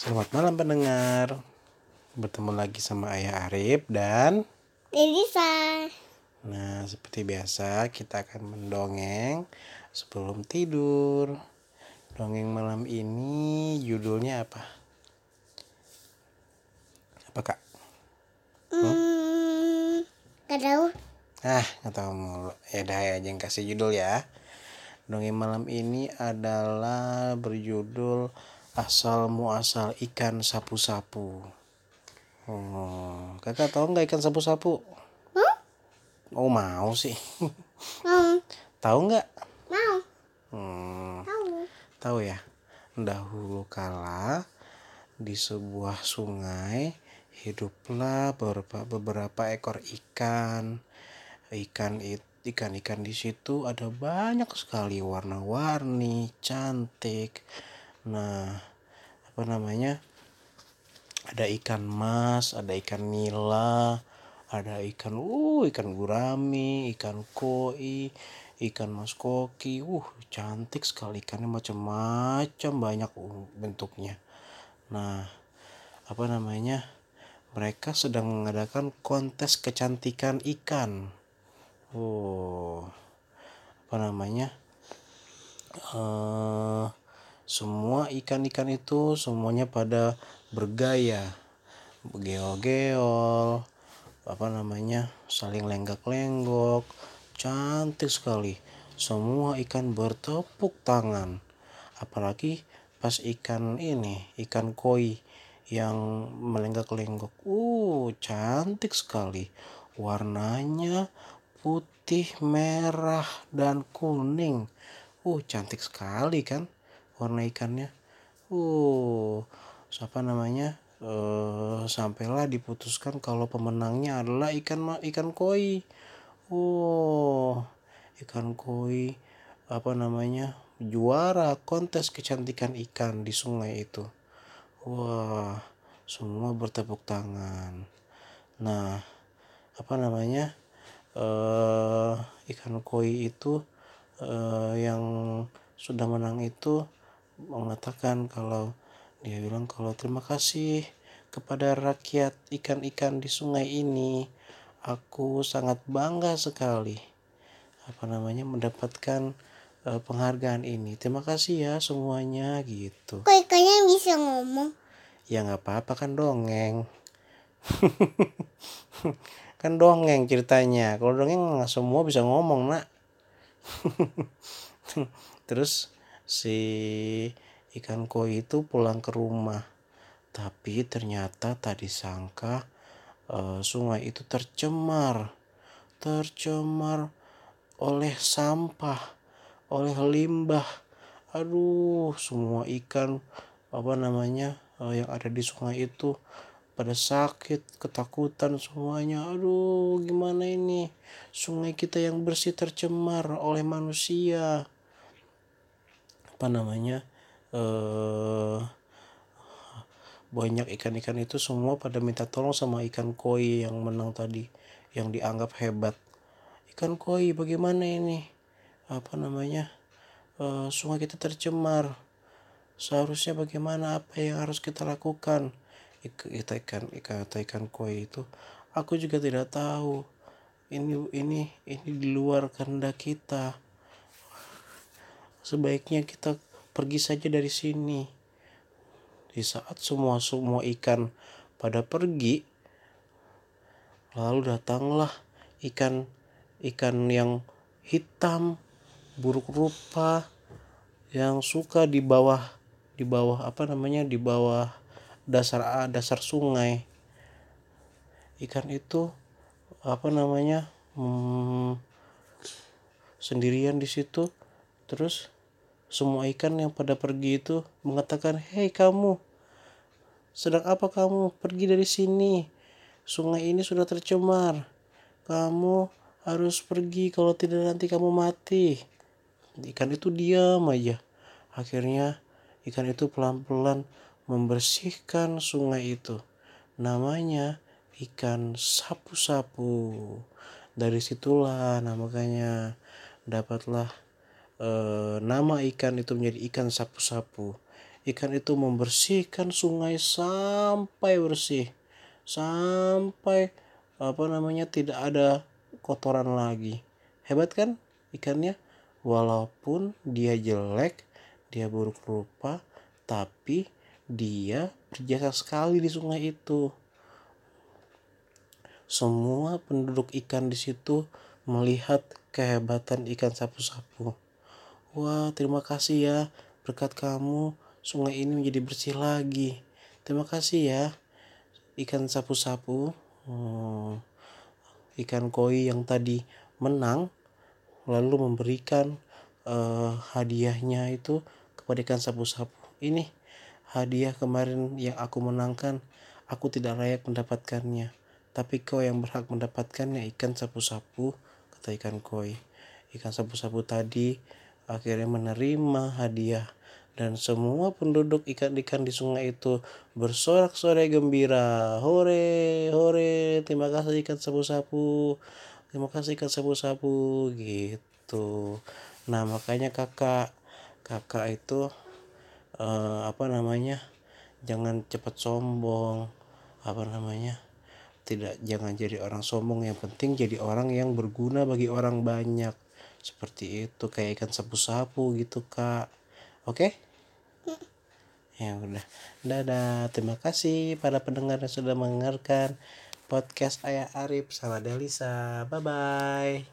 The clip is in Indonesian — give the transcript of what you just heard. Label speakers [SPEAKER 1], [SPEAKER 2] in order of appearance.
[SPEAKER 1] Selamat malam pendengar. Bertemu lagi sama Ayah Arif dan
[SPEAKER 2] Elisa.
[SPEAKER 1] Nah, seperti biasa kita akan mendongeng sebelum tidur. Dongeng malam ini judulnya apa? Apa kak?
[SPEAKER 2] Hmm, gak tahu.
[SPEAKER 1] Ah, nggak tahu mulu. Ya udah ya, yang kasih judul ya. Dongeng malam ini adalah berjudul Asal Muasal Ikan Sapu-Sapu. Oh, kakak tahu nggak ikan sapu-sapu?
[SPEAKER 2] Mau?
[SPEAKER 1] Oh mau sih.
[SPEAKER 2] Mau.
[SPEAKER 1] tahu nggak?
[SPEAKER 2] Mau.
[SPEAKER 1] Hmm,
[SPEAKER 2] Tahu.
[SPEAKER 1] tahu ya. Dahulu kala di sebuah sungai hiduplah beberapa, beberapa ekor ikan. Ikan ikan-ikan di situ ada banyak sekali warna-warni, cantik. Nah, apa namanya? Ada ikan mas, ada ikan nila, ada ikan uh ikan gurami, ikan koi, ikan mas koki. Uh, cantik sekali ikannya macam-macam banyak uh, bentuknya. Nah, apa namanya? Mereka sedang mengadakan kontes kecantikan ikan. Oh, apa namanya? eh semua ikan-ikan itu semuanya pada bergaya, geol-geol, apa namanya, saling lenggak-lenggok, cantik sekali. Semua ikan bertepuk tangan, apalagi pas ikan ini, ikan koi yang melenggak-lenggok. Uh, cantik sekali. Warnanya putih, merah, dan kuning. Uh, cantik sekali kan warna ikannya. Uh, siapa namanya? Eh, sampailah diputuskan kalau pemenangnya adalah ikan ikan koi. Oh, ikan koi apa namanya? Juara kontes kecantikan ikan di sungai itu. Wah, semua bertepuk tangan. Nah, apa namanya? eh ikan koi itu eh, yang sudah menang itu mengatakan kalau dia bilang kalau terima kasih kepada rakyat ikan-ikan di sungai ini aku sangat bangga sekali apa namanya mendapatkan eh, penghargaan ini. Terima kasih ya semuanya gitu.
[SPEAKER 2] Kok ikannya bisa ngomong?
[SPEAKER 1] ya nggak apa-apa kan dongeng. Kan dongeng ceritanya. Kalau dongeng nggak semua bisa ngomong nak. Terus si ikan koi itu pulang ke rumah. Tapi ternyata tak disangka eh, sungai itu tercemar. Tercemar oleh sampah oleh limbah. Aduh semua ikan apa namanya eh, yang ada di sungai itu pada sakit ketakutan semuanya. Aduh gimana ini? Sungai kita yang bersih tercemar oleh manusia. Apa namanya eh banyak ikan-ikan itu semua pada minta tolong sama ikan koi yang menang tadi yang dianggap hebat. Ikan koi bagaimana ini apa namanya eh, sungai kita tercemar. Seharusnya bagaimana apa yang harus kita lakukan? Kita ikan ikan ikan koi itu aku juga tidak tahu. Ini ini ini di luar kehendak kita. Sebaiknya kita pergi saja dari sini. Di saat semua semua ikan pada pergi lalu datanglah ikan ikan yang hitam buruk rupa yang suka di bawah di bawah apa namanya di bawah dasar dasar sungai. Ikan itu apa namanya hmm, sendirian di situ. Terus semua ikan yang pada pergi itu mengatakan hei kamu sedang apa kamu? Pergi dari sini. Sungai ini sudah tercemar. Kamu harus pergi kalau tidak nanti kamu mati ikan itu diam aja. Akhirnya ikan itu pelan-pelan membersihkan sungai itu. Namanya ikan sapu-sapu. Dari situlah nah dapatlah eh, nama ikan itu menjadi ikan sapu-sapu. Ikan itu membersihkan sungai sampai bersih. Sampai apa namanya tidak ada kotoran lagi. Hebat kan ikannya walaupun dia jelek dia buruk rupa tapi dia berjasa sekali di sungai itu. Semua penduduk ikan di situ melihat kehebatan ikan sapu-sapu. Wah terima kasih ya berkat kamu sungai ini menjadi bersih lagi. Terima kasih ya ikan sapu-sapu Hmm, ikan koi yang tadi menang lalu memberikan eh, hadiahnya itu kepada ikan sapu-sapu ini hadiah kemarin yang aku menangkan aku tidak layak mendapatkannya tapi kau yang berhak mendapatkannya ikan sapu-sapu kata ikan koi ikan sapu-sapu tadi akhirnya menerima hadiah dan semua penduduk ikan-ikan di sungai itu bersorak-sorai gembira. Hore, hore, terima kasih ikan sapu-sapu. Terima kasih ikan sapu-sapu gitu. Nah, makanya kakak kakak itu eh, apa namanya? Jangan cepat sombong. Apa namanya? Tidak jangan jadi orang sombong, yang penting jadi orang yang berguna bagi orang banyak. Seperti itu kayak ikan sapu-sapu gitu, Kak. Oke? Ya udah. Dadah. Terima kasih para pendengar yang sudah mendengarkan podcast Ayah Arif sama Delisa. Bye bye.